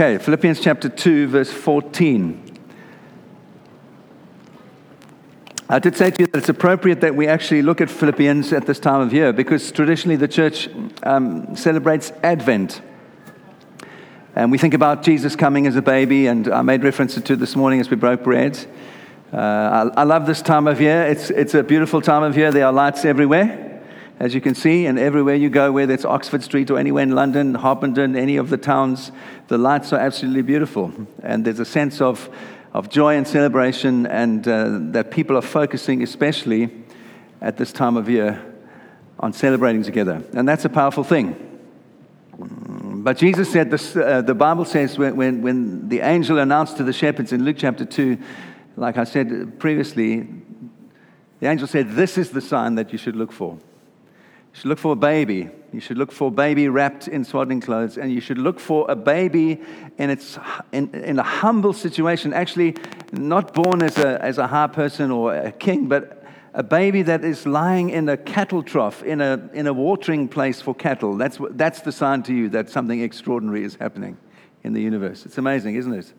Okay, Philippians chapter 2, verse 14. I did say to you that it's appropriate that we actually look at Philippians at this time of year because traditionally the church um, celebrates Advent. And we think about Jesus coming as a baby, and I made reference to this morning as we broke bread. Uh, I, I, love this time of year. It's, it's a beautiful time of year. There are lights everywhere as you can see, and everywhere you go, whether it's Oxford Street or anywhere in London, Harpenden, any of the towns, the lights are absolutely beautiful. And there's a sense of, of joy and celebration, and uh, that people are focusing, especially at this time of year, on celebrating together. And that's a powerful thing. But Jesus said, this, uh, the Bible says, when, when, when the angel announced to the shepherds in Luke chapter 2, like I said previously, the angel said, This is the sign that you should look for. You should look for a baby. You should look for a baby wrapped in swaddling clothes, and you should look for a baby in, its, in, in a humble situation, actually not born as a, as a high person or a king, but a baby that is lying in a cattle trough, in a, in a watering place for cattle. That's, that's the sign to you that something extraordinary is happening in the universe. It's amazing, isn't it?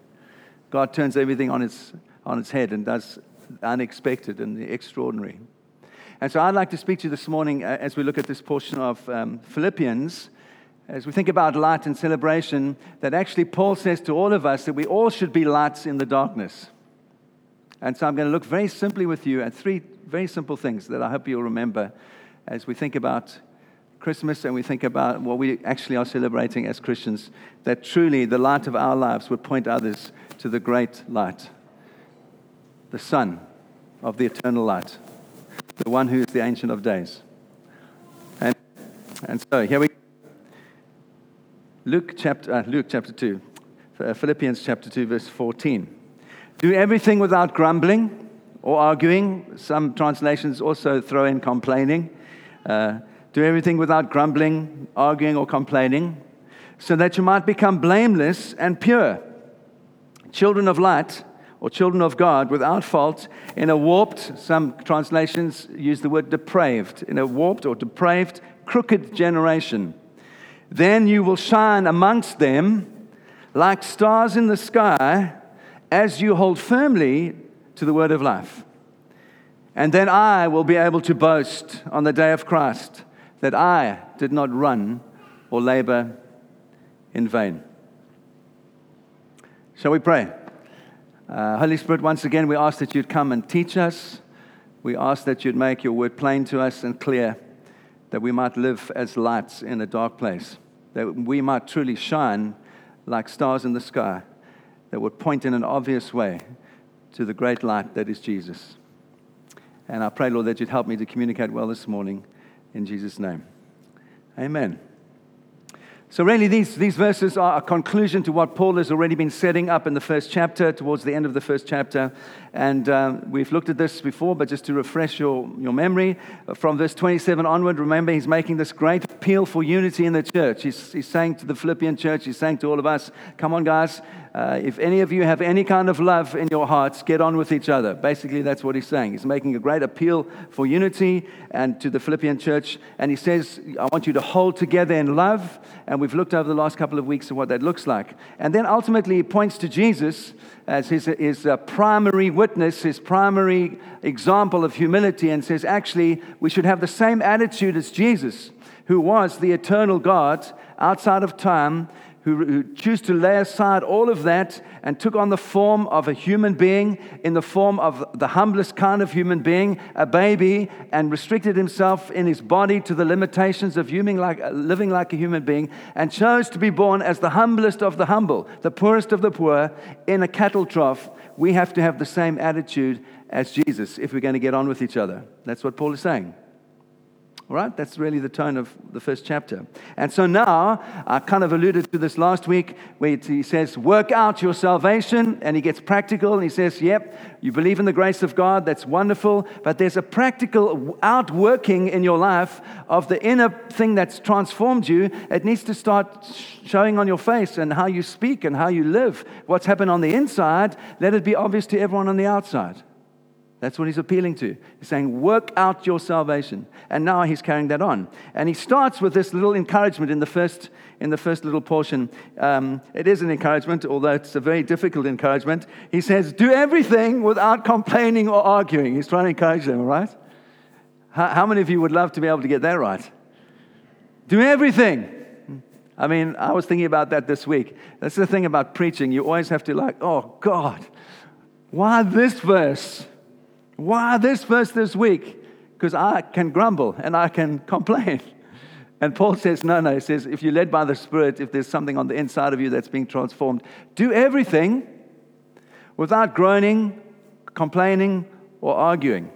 God turns everything on its, on its head and does unexpected and extraordinary. And so I'd like to speak to you this morning uh, as we look at this portion of um, Philippians, as we think about light and celebration, that actually Paul says to all of us that we all should be lights in the darkness. And so I'm going to look very simply with you at three very simple things that I hope you'll remember as we think about Christmas and we think about what we actually are celebrating as Christians, that truly the light of our lives would point others to the great light, the sun of the eternal light the one who is the Ancient of Days. And, and so here we go. Luke chapter, uh, Luke chapter 2, uh, Philippians chapter 2, verse 14. Do everything without grumbling or arguing. Some translations also throw in complaining. Uh, do everything without grumbling, arguing, or complaining, so that you might become blameless and pure, children of light or children of God without fault in a warped, some translations use the word depraved, in a warped or depraved, crooked generation. Then you will shine amongst them like stars in the sky as you hold firmly to the word of life. And then I will be able to boast on the day of Christ that I did not run or labor in vain. Shall we pray? Uh, Holy Spirit, once again, we ask that you'd come and teach us. We ask that you'd make your word plain to us and clear, that we might live as lights in a dark place, that we might truly shine like stars in the sky, that would point in an obvious way to the great light that is Jesus. And I pray, Lord, that you'd help me to communicate well this morning in Jesus' name. Amen. So, really, these, these verses are a conclusion to what Paul has already been setting up in the first chapter, towards the end of the first chapter. And uh, we've looked at this before, but just to refresh your, your memory, uh, from verse 27 onward, remember he's making this great appeal for unity in the church. He's, he's saying to the Philippian church, he's saying to all of us, come on, guys, uh, if any of you have any kind of love in your hearts, get on with each other. Basically, that's what he's saying. He's making a great appeal for unity and to the Philippian church. And he says, I want you to hold together in love. And we've looked over the last couple of weeks at what that looks like. And then ultimately, he points to Jesus as his, his uh, primary witness, his primary example of humility, and says, actually, we should have the same attitude as Jesus, who was the eternal God outside of time who, who chose to lay aside all of that and took on the form of a human being, in the form of the humblest kind of human being, a baby, and restricted himself in his body to the limitations of like, living like a human being, and chose to be born as the humblest of the humble, the poorest of the poor, in a cattle trough. We have to have the same attitude as Jesus if we're going to get on with each other. That's what Paul is saying. All right, that's really the tone of the first chapter. And so now, I kind of alluded to this last week, where he says, Work out your salvation. And he gets practical and he says, Yep, you believe in the grace of God, that's wonderful. But there's a practical outworking in your life of the inner thing that's transformed you. It needs to start showing on your face and how you speak and how you live. What's happened on the inside, let it be obvious to everyone on the outside. That's what he's appealing to. He's saying, work out your salvation. And now he's carrying that on. And he starts with this little encouragement in the first, in the first little portion. Um, it is an encouragement, although it's a very difficult encouragement. He says, do everything without complaining or arguing. He's trying to encourage them, all right? How, how many of you would love to be able to get that right? Do everything. I mean, I was thinking about that this week. That's the thing about preaching. You always have to, like, oh, God, why this verse? Why this verse this week? Because I can grumble and I can complain. And Paul says, no, no. He says, if you're led by the Spirit, if there's something on the inside of you that's being transformed, do everything without groaning, complaining, or arguing.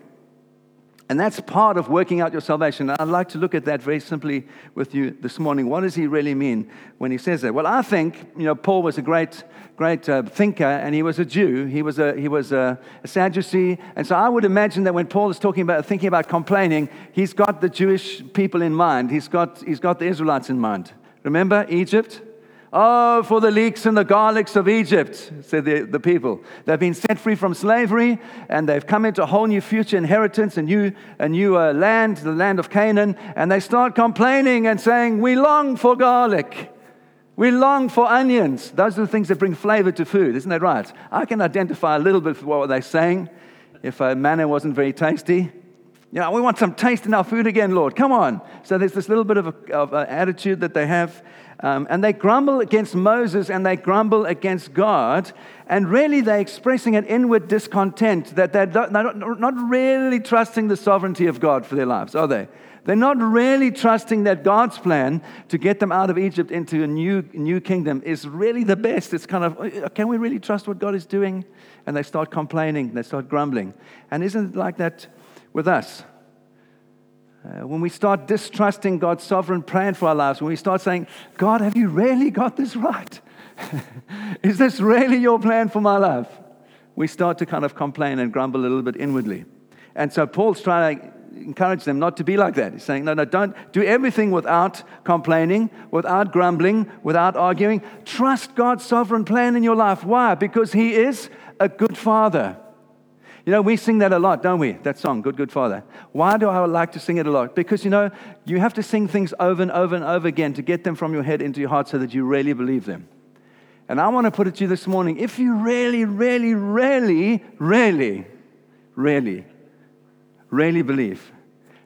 And that's part of working out your salvation. I'd like to look at that very simply with you this morning. What does he really mean when he says that? Well, I think, you know, Paul was a great, great uh, thinker and he was a Jew. He was, a, he was a, a Sadducee. And so I would imagine that when Paul is talking about thinking about complaining, he's got the Jewish people in mind. He's got, he's got the Israelites in mind. Remember Egypt? Oh, for the leeks and the garlics of Egypt, said the, the people. They've been set free from slavery and they've come into a whole new future inheritance, a new, a new uh, land, the land of Canaan. And they start complaining and saying, We long for garlic. We long for onions. Those are the things that bring flavor to food, isn't that right? I can identify a little bit with what they're saying if a manna wasn't very tasty. You know, we want some taste in our food again, Lord. Come on. So there's this little bit of, a, of an attitude that they have. Um, and they grumble against Moses and they grumble against God. And really, they're expressing an inward discontent that they're not really trusting the sovereignty of God for their lives, are they? They're not really trusting that God's plan to get them out of Egypt into a new, new kingdom is really the best. It's kind of, uh, can we really trust what God is doing? And they start complaining, they start grumbling. And isn't it like that with us? Uh, when we start distrusting God's sovereign plan for our lives, when we start saying, God, have you really got this right? Is this really your plan for my life? We start to kind of complain and grumble a little bit inwardly. And so Paul's trying to encourage them not to be like that. He's saying, no, no, don't do everything without complaining, without grumbling, without arguing. Trust God's sovereign plan in your life. Why? Because He is a good Father. You know, we sing that a lot, don't we? That song, Good, Good Father. Why do I like to sing it a lot? Because, you know, you have to sing things over and over and over again to get them from your head into your heart so that you really believe them. And I want to put it to you this morning if you really, really, really, really, really, really believe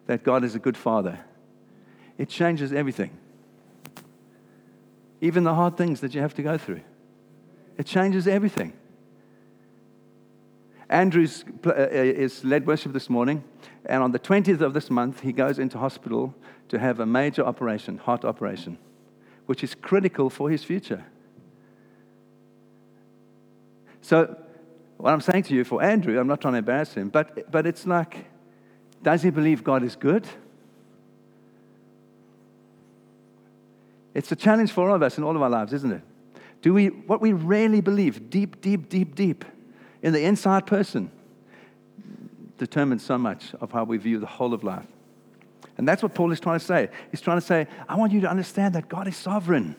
that God is a good Father, it changes everything. Even the hard things that you have to go through. It changes everything. Andrews uh, uh, is led worship this morning, and on the 20th of this month, he goes into hospital to have a major operation, heart operation, which is critical for his future. So, what I'm saying to you for Andrew, I'm not trying to embarrass him, but, but it's like, does he believe God is good? It's a challenge for all of us in all of our lives, isn't it? Do we, what we really believe, deep, deep, deep, deep, in the inside person determines so much of how we view the whole of life. And that's what Paul is trying to say. He's trying to say, I want you to understand that God is sovereign,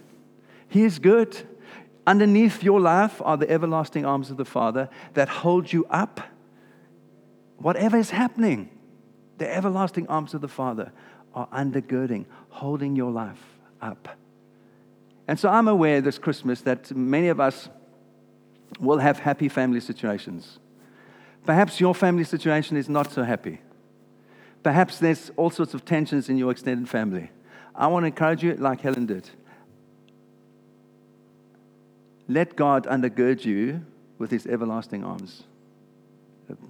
He is good. Underneath your life are the everlasting arms of the Father that hold you up. Whatever is happening, the everlasting arms of the Father are undergirding, holding your life up. And so I'm aware this Christmas that many of us will have happy family situations. Perhaps your family situation is not so happy. Perhaps there's all sorts of tensions in your extended family. I want to encourage you, like Helen did. Let God undergird you with his everlasting arms.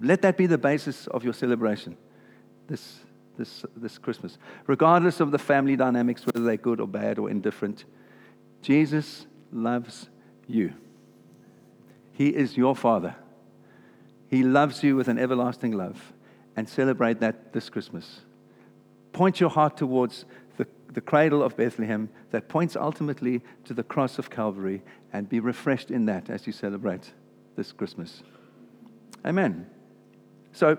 Let that be the basis of your celebration this, this, this Christmas. Regardless of the family dynamics, whether they're good or bad or indifferent, Jesus loves you. He is your Father. He loves you with an everlasting love. And celebrate that this Christmas. Point your heart towards the, the cradle of Bethlehem that points ultimately to the cross of Calvary and be refreshed in that as you celebrate this Christmas. Amen. So,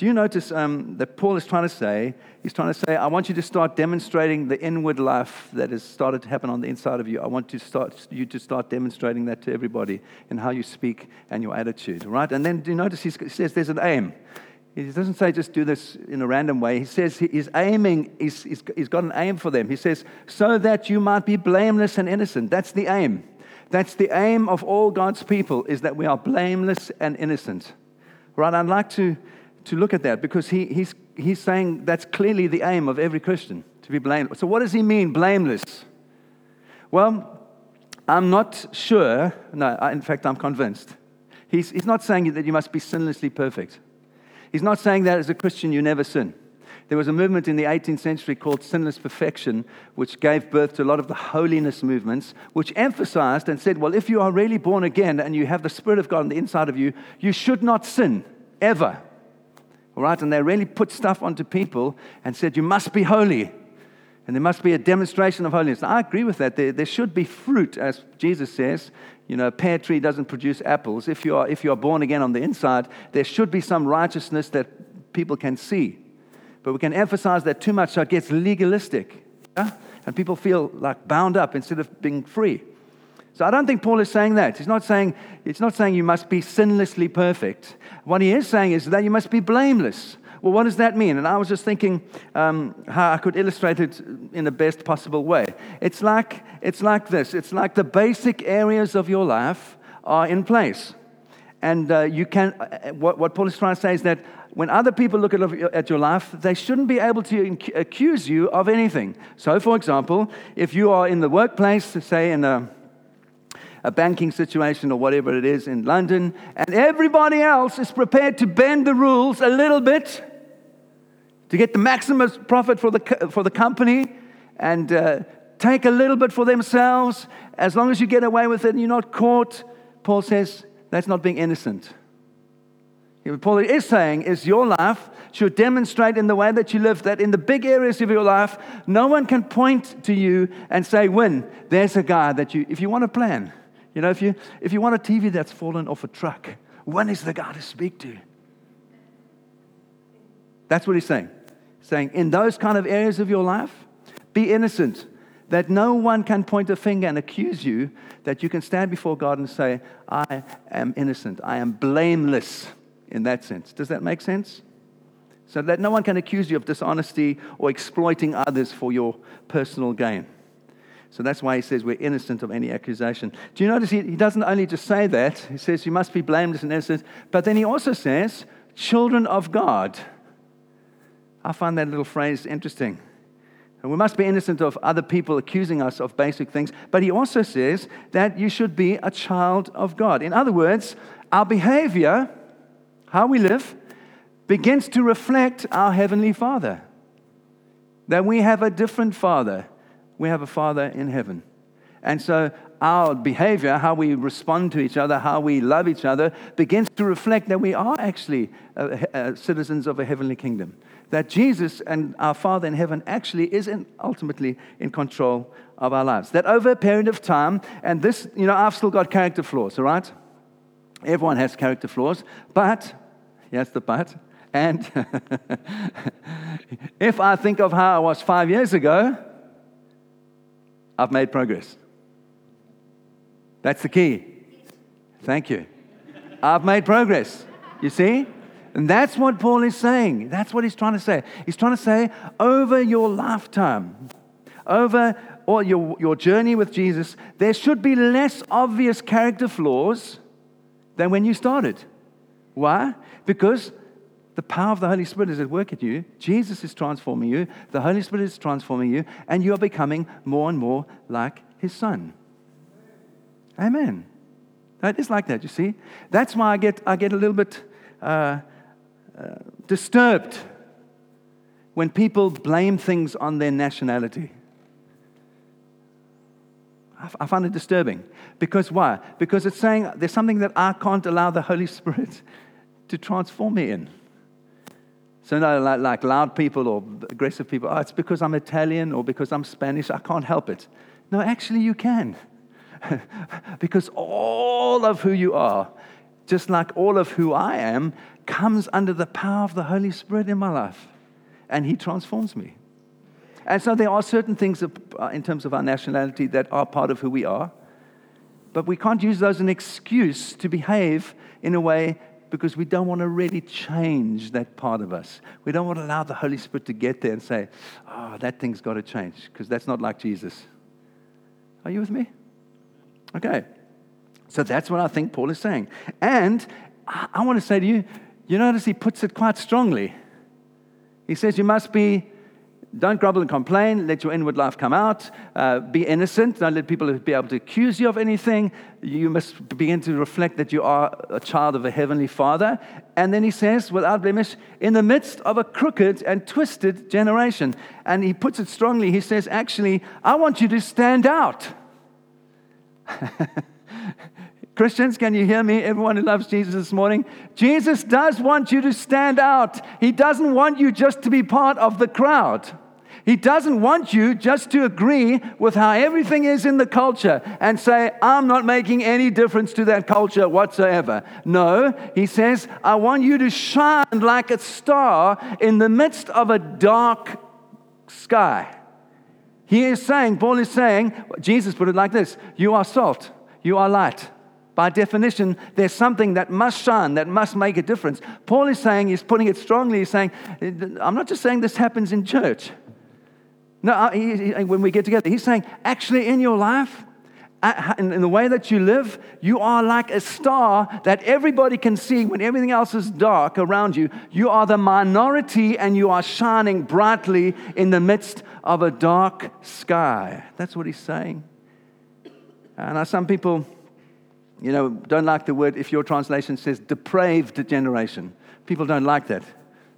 do you notice um, that Paul is trying to say, he's trying to say, I want you to start demonstrating the inward life that has started to happen on the inside of you. I want to start, you to start demonstrating that to everybody in how you speak and your attitude, right? And then do you notice he says there's an aim. He doesn't say just do this in a random way. He says he's aiming, he's, he's, he's got an aim for them. He says, so that you might be blameless and innocent. That's the aim. That's the aim of all God's people, is that we are blameless and innocent. Right? I'd like to, to look at that because he, he's, he's saying that's clearly the aim of every Christian, to be blameless. So, what does he mean, blameless? Well, I'm not sure. No, in fact, I'm convinced. He's, he's not saying that you must be sinlessly perfect. He's not saying that as a Christian you never sin. There was a movement in the 18th century called sinless perfection, which gave birth to a lot of the holiness movements, which emphasized and said, well, if you are really born again and you have the Spirit of God on the inside of you, you should not sin ever. All right? And they really put stuff onto people and said, you must be holy. And there must be a demonstration of holiness. I agree with that. There, there should be fruit, as Jesus says. You know, a pear tree doesn't produce apples. If you, are, if you are born again on the inside, there should be some righteousness that people can see. But we can emphasize that too much so it gets legalistic. Yeah? And people feel like bound up instead of being free. So I don't think Paul is saying that. He's not saying, it's not saying you must be sinlessly perfect. What he is saying is that you must be blameless. Well, what does that mean? And I was just thinking um, how I could illustrate it in the best possible way. It's like, it's like this it's like the basic areas of your life are in place. And uh, you can, uh, what, what Paul is trying to say is that when other people look at, at your life, they shouldn't be able to accuse you of anything. So, for example, if you are in the workplace, say in a, a banking situation or whatever it is in London, and everybody else is prepared to bend the rules a little bit to get the maximum profit for the, for the company and uh, take a little bit for themselves, as long as you get away with it and you're not caught, Paul says that's not being innocent. What Paul is saying is your life should demonstrate in the way that you live that in the big areas of your life, no one can point to you and say, Win, there's a guy that you, if you want a plan, you know, if you, if you want a TV that's fallen off a truck, when is the guy to speak to? That's what he's saying. Saying, in those kind of areas of your life, be innocent that no one can point a finger and accuse you, that you can stand before God and say, I am innocent, I am blameless in that sense. Does that make sense? So that no one can accuse you of dishonesty or exploiting others for your personal gain. So that's why he says we're innocent of any accusation. Do you notice he, he doesn't only just say that, he says you must be blameless and innocent, but then he also says, children of God. I find that little phrase interesting. And we must be innocent of other people accusing us of basic things. But he also says that you should be a child of God. In other words, our behavior, how we live, begins to reflect our Heavenly Father. That we have a different Father. We have a Father in heaven. And so our behavior, how we respond to each other, how we love each other, begins to reflect that we are actually uh, uh, citizens of a heavenly kingdom that Jesus and our Father in heaven actually is in, ultimately in control of our lives. That over a period of time, and this, you know, I've still got character flaws, all right? Everyone has character flaws, but, yes, the but, and if I think of how I was five years ago, I've made progress. That's the key. Thank you. I've made progress. You see? And that's what Paul is saying. That's what he's trying to say. He's trying to say, over your lifetime, over your, your journey with Jesus, there should be less obvious character flaws than when you started. Why? Because the power of the Holy Spirit is at work in you. Jesus is transforming you. The Holy Spirit is transforming you. And you are becoming more and more like His Son. Amen. It is like that, you see. That's why I get, I get a little bit uh, disturbed when people blame things on their nationality. I find it disturbing. Because why? Because it's saying there's something that I can't allow the Holy Spirit to transform me in. So, no, like, like loud people or aggressive people, oh, it's because I'm Italian or because I'm Spanish, I can't help it. No, actually, you can. because all of who you are, just like all of who I am, comes under the power of the Holy Spirit in my life, and He transforms me. And so there are certain things uh, in terms of our nationality that are part of who we are, but we can't use those as an excuse to behave in a way because we don't want to really change that part of us. We don't want to allow the Holy Spirit to get there and say, oh, that thing's got to change, because that's not like Jesus. Are you with me? Okay. So that's what I think Paul is saying. And I, I want to say to you, you notice he puts it quite strongly. He says, You must be don't grumble and complain. Let your inward life come out. Uh, be innocent. Don't let people be able to accuse you of anything. You must begin to reflect that you are a child of a heavenly Father. And then he says, without blemish, in the midst of a crooked and twisted generation. And he puts it strongly. He says, actually, I want you to stand out. Christians, can you hear me? Everyone who loves Jesus this morning. Jesus does want you to stand out. He doesn't want you just to be part of the crowd. He doesn't want you just to agree with how everything is in the culture and say, I'm not making any difference to that culture whatsoever. No, he says, I want you to shine like a star in the midst of a dark sky. He is saying, Paul is saying, Jesus put it like this You are salt, you are light. By definition, there's something that must shine, that must make a difference. Paul is saying, he's putting it strongly, he's saying, I'm not just saying this happens in church. No, he, he, when we get together, he's saying, actually, in your life, in, the way that you live, you are like a star that everybody can see when everything else is dark around you. You are the minority and you are shining brightly in the midst of a dark sky. That's what he's saying. And some people, you know, don't like the word, if your translation says depraved generation. People don't like that.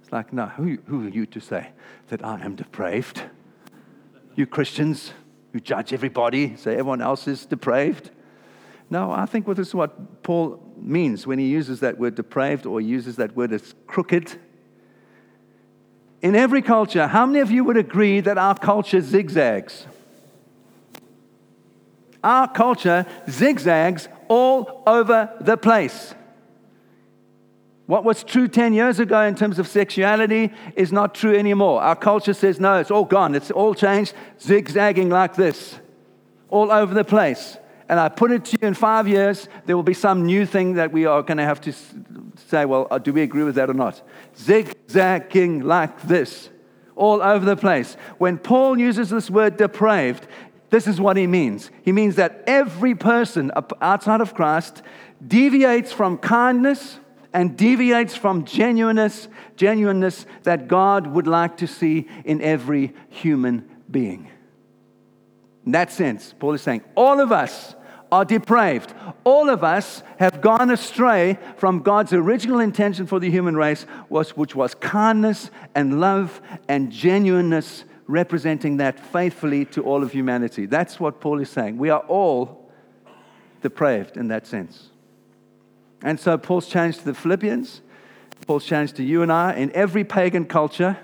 It's like, no, who, who are you to say that I am depraved? You Christians who judge everybody, say everyone else is depraved. No, I think this is what Paul means when he uses that word depraved or uses that word as crooked. In every culture, how many of you would agree that our culture zigzags? Our culture zigzags all over the place. What was true 10 years ago in terms of sexuality is not true anymore. Our culture says, no, it's all gone. It's all changed, zigzagging like this, all over the place. And I put it to you in five years, there will be some new thing that we are going to have to say, well, uh, do we agree with that or not? Zigzagging like this, all over the place. When Paul uses this word depraved, this is what he means. He means that every person outside of Christ deviates from kindness and deviates from genuineness, genuineness that God would like to see in every human being. In that sense, Paul is saying, all of us are depraved. All of us have gone astray from God's original intention for the human race, which was kindness and love and genuineness, representing that faithfully to all of humanity. That's what Paul is saying. We are all depraved in that sense. And so Paul's challenge to the Philippians, Paul's challenge to you and I in every pagan culture.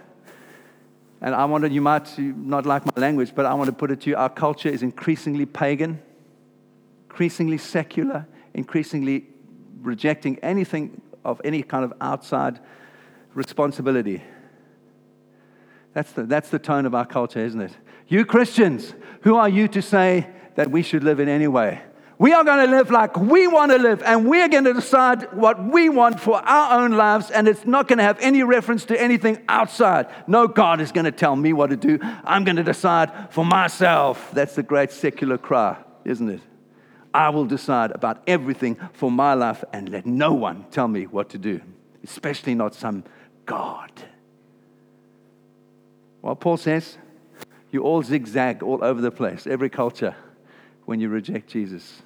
And I wanted, you might not like my language, but I want to put it to you our culture is increasingly pagan, increasingly secular, increasingly rejecting anything of any kind of outside responsibility. That's the, that's the tone of our culture, isn't it? You Christians, who are you to say that we should live in any way? We are going to live like we want to live, and we're going to decide what we want for our own lives, and it's not going to have any reference to anything outside. No God is going to tell me what to do. I'm going to decide for myself. That's the great secular cry, isn't it? I will decide about everything for my life and let no one tell me what to do, especially not some God. Well, Paul says, you all zigzag all over the place, every culture, when you reject Jesus.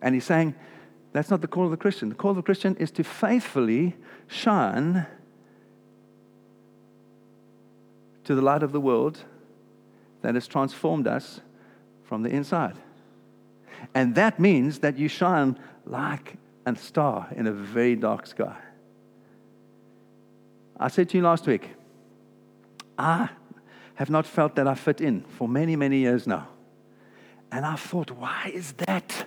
And he's saying that's not the call of the Christian. The call of the Christian is to faithfully shine to the light of the world that has transformed us from the inside. And that means that you shine like a star in a very dark sky. I said to you last week, I have not felt that I fit in for many, many years now. And I thought, why is that?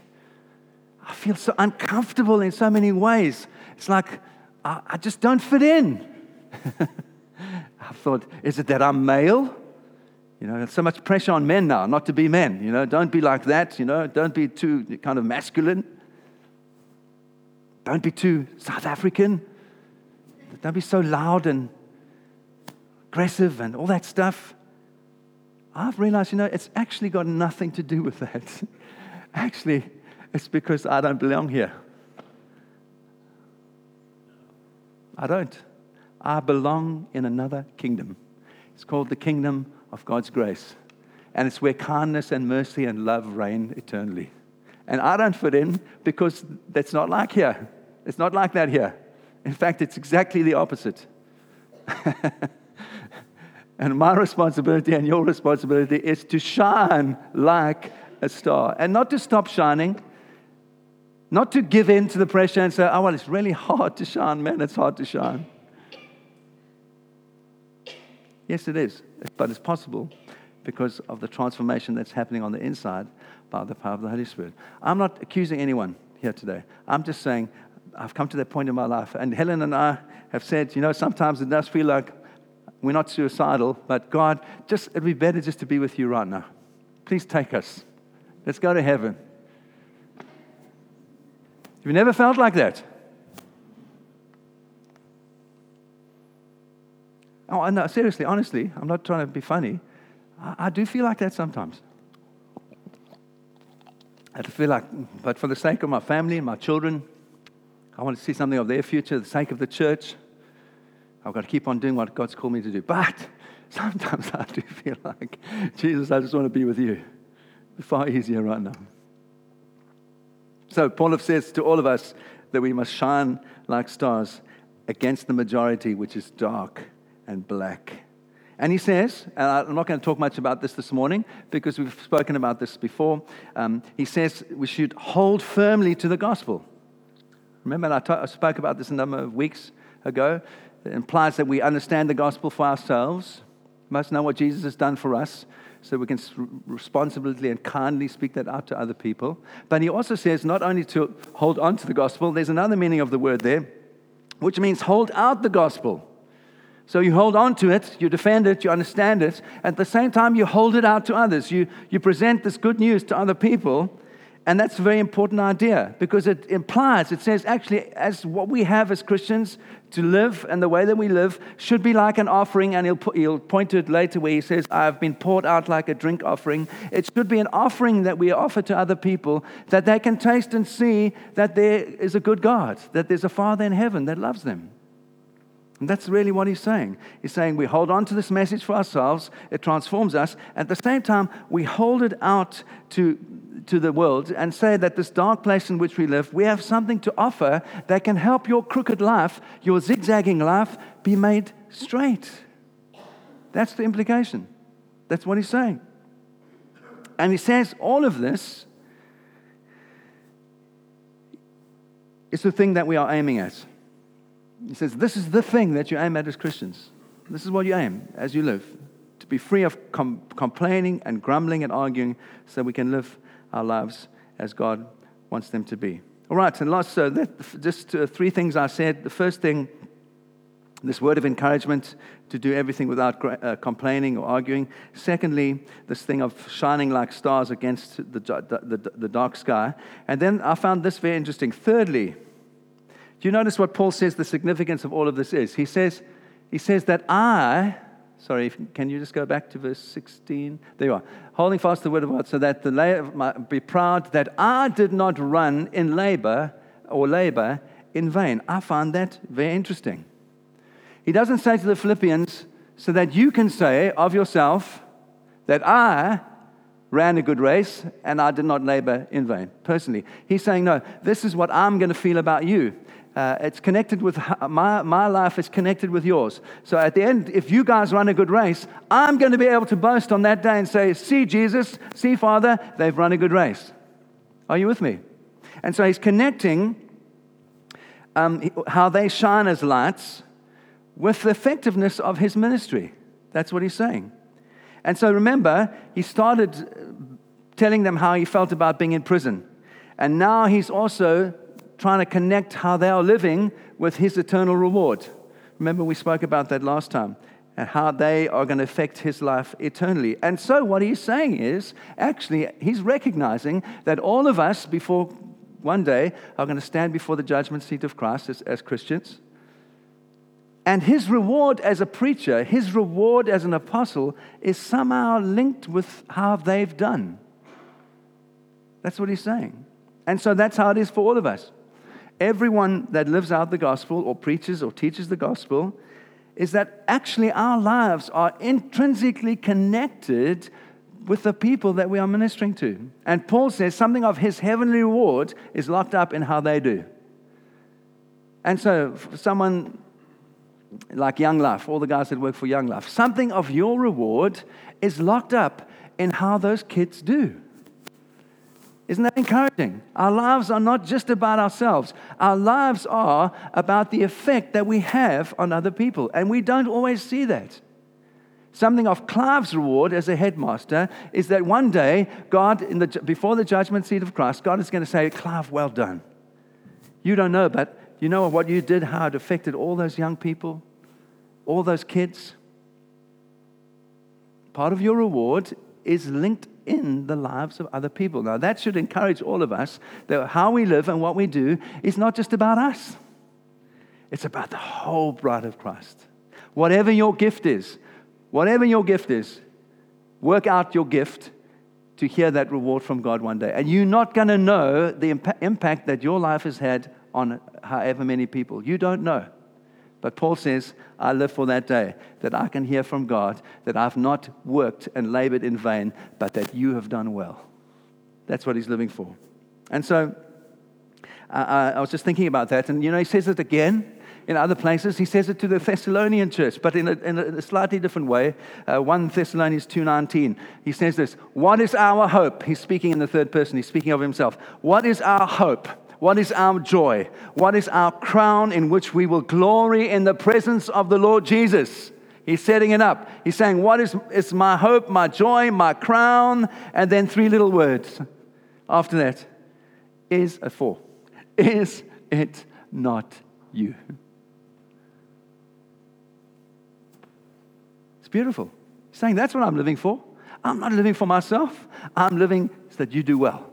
I feel so uncomfortable in so many ways. It's like I, I just don't fit in. I thought, is it that I'm male? You know, there's so much pressure on men now not to be men. You know, don't be like that. You know, don't be too kind of masculine. Don't be too South African. Don't be so loud and aggressive and all that stuff. I've realized, you know, it's actually got nothing to do with that. actually, it's because I don't belong here. I don't. I belong in another kingdom. It's called the kingdom of God's grace. And it's where kindness and mercy and love reign eternally. And I don't fit in because that's not like here. It's not like that here. In fact, it's exactly the opposite. and my responsibility and your responsibility is to shine like a star and not to stop shining, not to give in to the pressure and say, oh, well, it's really hard to shine, man, it's hard to shine. Yes, it is, but it's possible because of the transformation that's happening on the inside by the power of the Holy Spirit. I'm not accusing anyone here today. I'm just saying I've come to that point in my life. And Helen and I have said, you know, sometimes it does feel like we're not suicidal, but God, just it'd be better just to be with you right now. Please take us. Let's go to heaven. Have you never felt like that? Oh, no, seriously, honestly, I'm not trying to be funny. I, I do feel like that sometimes. I feel like, but for the sake of my family and my children, I want to see something of their future, the sake of the church. I've got to keep on doing what God's called me to do. But sometimes I do feel like, Jesus, I just want to be with you. It's far easier right now. So Paul says to all of us that we must shine like stars against the majority, which is dark and black. And he says, and I'm not going to talk much about this this morning because we've spoken about this before. Um, he says we should hold firmly to the gospel. Remember, I, t- I spoke about this a number of weeks ago. It implies that we understand the gospel for ourselves, must know what Jesus has done for us, so we can responsibly and kindly speak that out to other people. But he also says not only to hold on to the gospel, there's another meaning of the word there, which means hold out the gospel. So you hold on to it, you defend it, you understand it. At the same time, you hold it out to others. You, you present this good news to other people. And that's a very important idea because it implies, it says actually, as what we have as Christians to live and the way that we live should be like an offering. And he'll, put, he'll point to it later where he says, I've been poured out like a drink offering. It should be an offering that we offer to other people that they can taste and see that there is a good God, that there's a Father in heaven that loves them. And that's really what he's saying. He's saying we hold on to this message for ourselves, it transforms us. At the same time, we hold it out to, to the world and say that this dark place in which we live, we have something to offer that can help your crooked life, your zigzagging life, be made straight. That's the implication. That's what he's saying. And he says all of this is the thing that we are aiming at. He says, This is the thing that you aim at as Christians. This is what you aim as you live to be free of com- complaining and grumbling and arguing so we can live our lives as God wants them to be. All right, and last, so that, just uh, three things I said. The first thing, this word of encouragement to do everything without uh, complaining or arguing. Secondly, this thing of shining like stars against the, the, the, the dark sky. And then I found this very interesting. Thirdly, do you notice what Paul says the significance of all of this is? He says, he says that I, sorry, can you just go back to verse 16? There you are. Holding fast the word of God, so that the labor might be proud that I did not run in labor or labor in vain. I find that very interesting. He doesn't say to the Philippians, so that you can say of yourself that I ran a good race and I did not labor in vain, personally. He's saying, no, this is what I'm going to feel about you uh, it's connected with my, my life is connected with yours. So at the end, if you guys run a good race, I'm going to be able to boast on that day and say, See, Jesus, see, Father, they've run a good race. Are you with me? And so he's connecting um, how they shine as lights with the effectiveness of his ministry. That's what he's saying. And so remember, he started telling them how he felt about being in prison. And now he's also trying to connect how they are living with his eternal reward. Remember, we spoke about that last time and how they are going to affect his life eternally. And so, what he's saying is actually, he's recognizing that all of us, before one day are going to stand before the judgment seat of Christ as, as Christians. And his reward as a preacher, his reward as an apostle, is somehow linked with how they've done. That's what he's saying. And so that's how it is for all of us. Everyone that lives out the gospel or preaches or teaches the gospel is that actually our lives are intrinsically connected with the people that we are ministering to. And Paul says something of his heavenly reward is locked up in how they do. And so, someone like Young Life, all the guys that work for Young Life, something of your reward is locked up in how those kids do. Isn't that encouraging? Our lives are not just about ourselves. Our lives are about the effect that we have on other people. And we don't always see that. Something of Clive's reward as a headmaster is that one day, God, the, before the judgment seat of Christ, God is going to say, Clive, well done. You don't know, but you know what you did, how it affected all those young people, all those kids? Part of your reward is linked in the lives of other people. Now, that should encourage all of us that how we live and what we do is not just about us, it's about the whole bride of Christ. Whatever your gift is, whatever your gift is, work out your gift to hear that reward from God one day. And you're not going to know the imp- impact that your life has had on however many people. You don't know. But Paul says, I live for that day, that I can hear from God, that I've not worked and labored in vain, but that you have done well. That's what he's living for. And so uh, I was just thinking about that. And, you know, he says it again in other places. He says it to the Thessalonian church, but in a, in a slightly different way. Uh, 1 Thessalonians 2.19, he says this, What is our hope? He's speaking in the third person. He's speaking of himself. What is our hope? What is our joy? What is our crown in which we will glory in the presence of the Lord Jesus? He's setting it up. He's saying, What is, is my hope, my joy, my crown? And then three little words after that is a four. Is it not you? It's beautiful. He's saying, That's what I'm living for. I'm not living for myself, I'm living so that you do well.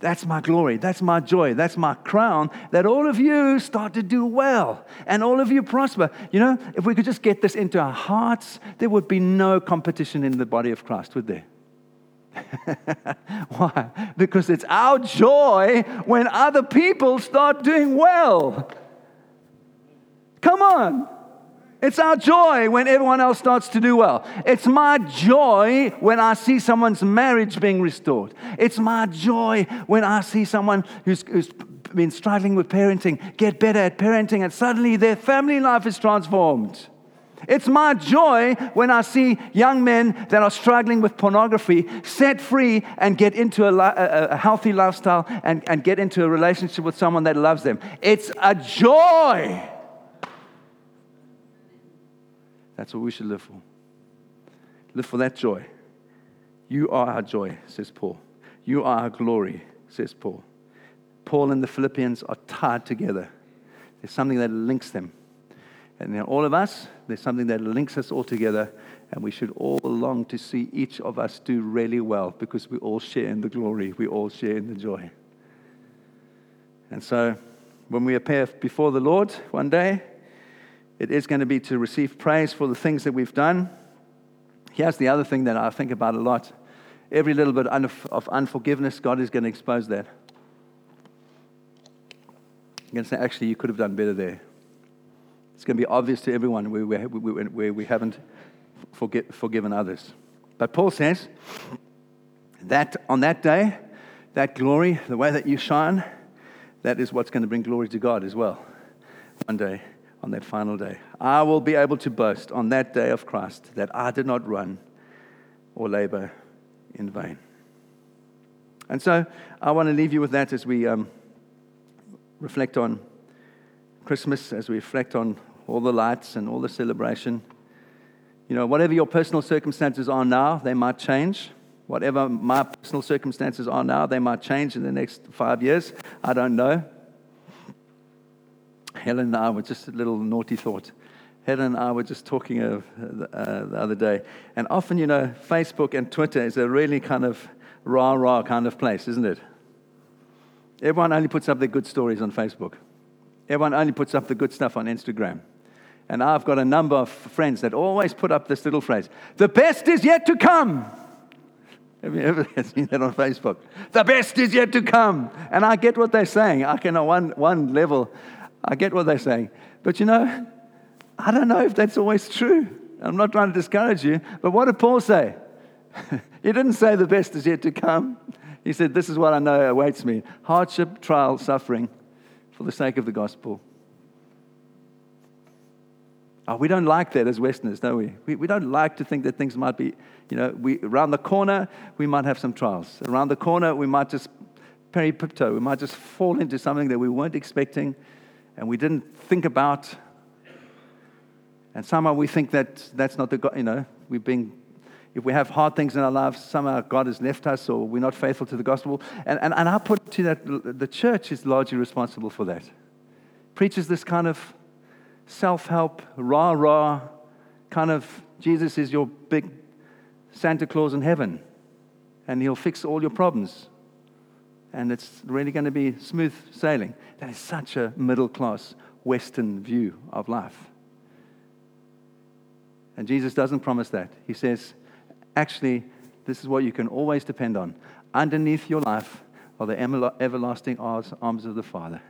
That's my glory. That's my joy. That's my crown. That all of you start to do well and all of you prosper. You know, if we could just get this into our hearts, there would be no competition in the body of Christ, would there? Why? Because it's our joy when other people start doing well. Come on. It's our joy when everyone else starts to do well. It's my joy when I see someone's marriage being restored. It's my joy when I see someone who's, who's been struggling with parenting get better at parenting and suddenly their family life is transformed. It's my joy when I see young men that are struggling with pornography set free and get into a, a, healthy lifestyle and, and get into a relationship with someone that loves them. It's a joy. That's what we should live for. Live for that joy. You are our joy, says Paul. You are our glory, says Paul. Paul and the Philippians are tied together. There's something that links them. And in all of us, there's something that links us all together, and we should all long to see each of us do really well because we all share in the glory, we all share in the joy. And so, when we appear before the Lord one day, it is going to be to receive praise for the things that we've done. Here's the other thing that I think about a lot every little bit of unforgiveness, God is going to expose that. You're going to say, actually, you could have done better there. It's going to be obvious to everyone where we, where we haven't forgiven others. But Paul says that on that day, that glory, the way that you shine, that is what's going to bring glory to God as well one day on that final day. I will be able to boast on that day of Christ that I did not run or labor in vain. And so I want to leave you with that as we um, reflect on Christmas, as we reflect on all the lights and all the celebration. You know, whatever your personal circumstances are now, they might change. Whatever my personal circumstances are now, they might change in the next five years. I don't know. Helen and I were just a little naughty thought. Helen and I were just talking uh, uh, the other day. And often, you know, Facebook and Twitter is a really kind of rah rah kind of place, isn't it? Everyone only puts up their good stories on Facebook. Everyone only puts up the good stuff on Instagram. And I've got a number of friends that always put up this little phrase the best is yet to come. Have you ever seen that on Facebook? The best is yet to come. And I get what they're saying. I can, on one, one level, I get what they're saying. But you know, I don't know if that's always true. I'm not trying to discourage you, but what did Paul say? he didn't say the best is yet to come. He said, This is what I know awaits me hardship, trial, suffering for the sake of the gospel. Oh, we don't like that as Westerners, don't we? we? We don't like to think that things might be, you know, we, around the corner, we might have some trials. Around the corner, we might just peripipto, we might just fall into something that we weren't expecting and we didn't think about. And somehow we think that that's not the God, you know, we've been, if we have hard things in our lives, somehow God has left us or we're not faithful to the gospel. And, and, and I put to that the church is largely responsible for that. Preaches this kind of self help, rah rah, kind of Jesus is your big Santa Claus in heaven, and he'll fix all your problems. And it's really going to be smooth sailing. That is such a middle class Western view of life. And Jesus doesn't promise that. He says, actually, this is what you can always depend on. Underneath your life are the everlasting arms of the Father.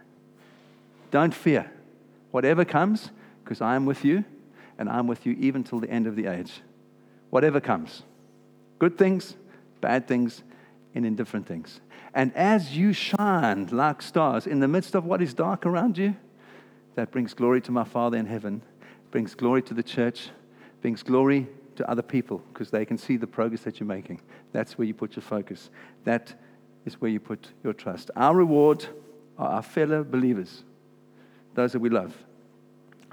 Don't fear. Whatever comes, because I am with you, and I'm with you even till the end of the age. Whatever comes good things, bad things, and indifferent things. And as you shine like stars in the midst of what is dark around you, that brings glory to my Father in heaven, brings glory to the church, brings glory to other people because they can see the progress that you're making. That's where you put your focus. That is where you put your trust. Our reward are our fellow believers those that we love.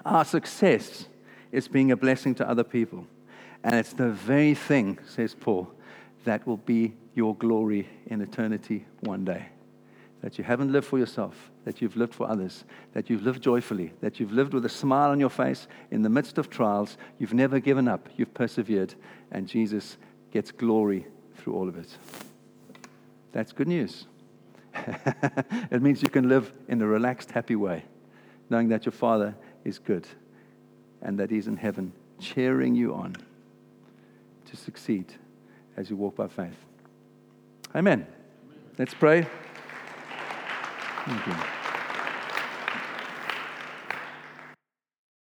Our success is being a blessing to other people. And it's the very thing, says Paul, that will be your glory in eternity one day. That you haven't lived for yourself, that you've lived for others, that you've lived joyfully, that you've lived with a smile on your face in the midst of trials. You've never given up, you've persevered, and Jesus gets glory through all of it. That's good news. it means you can live in a relaxed, happy way knowing that your Father is good and that He's in heaven cheering you on to succeed as you walk by faith. Amen. Let's pray.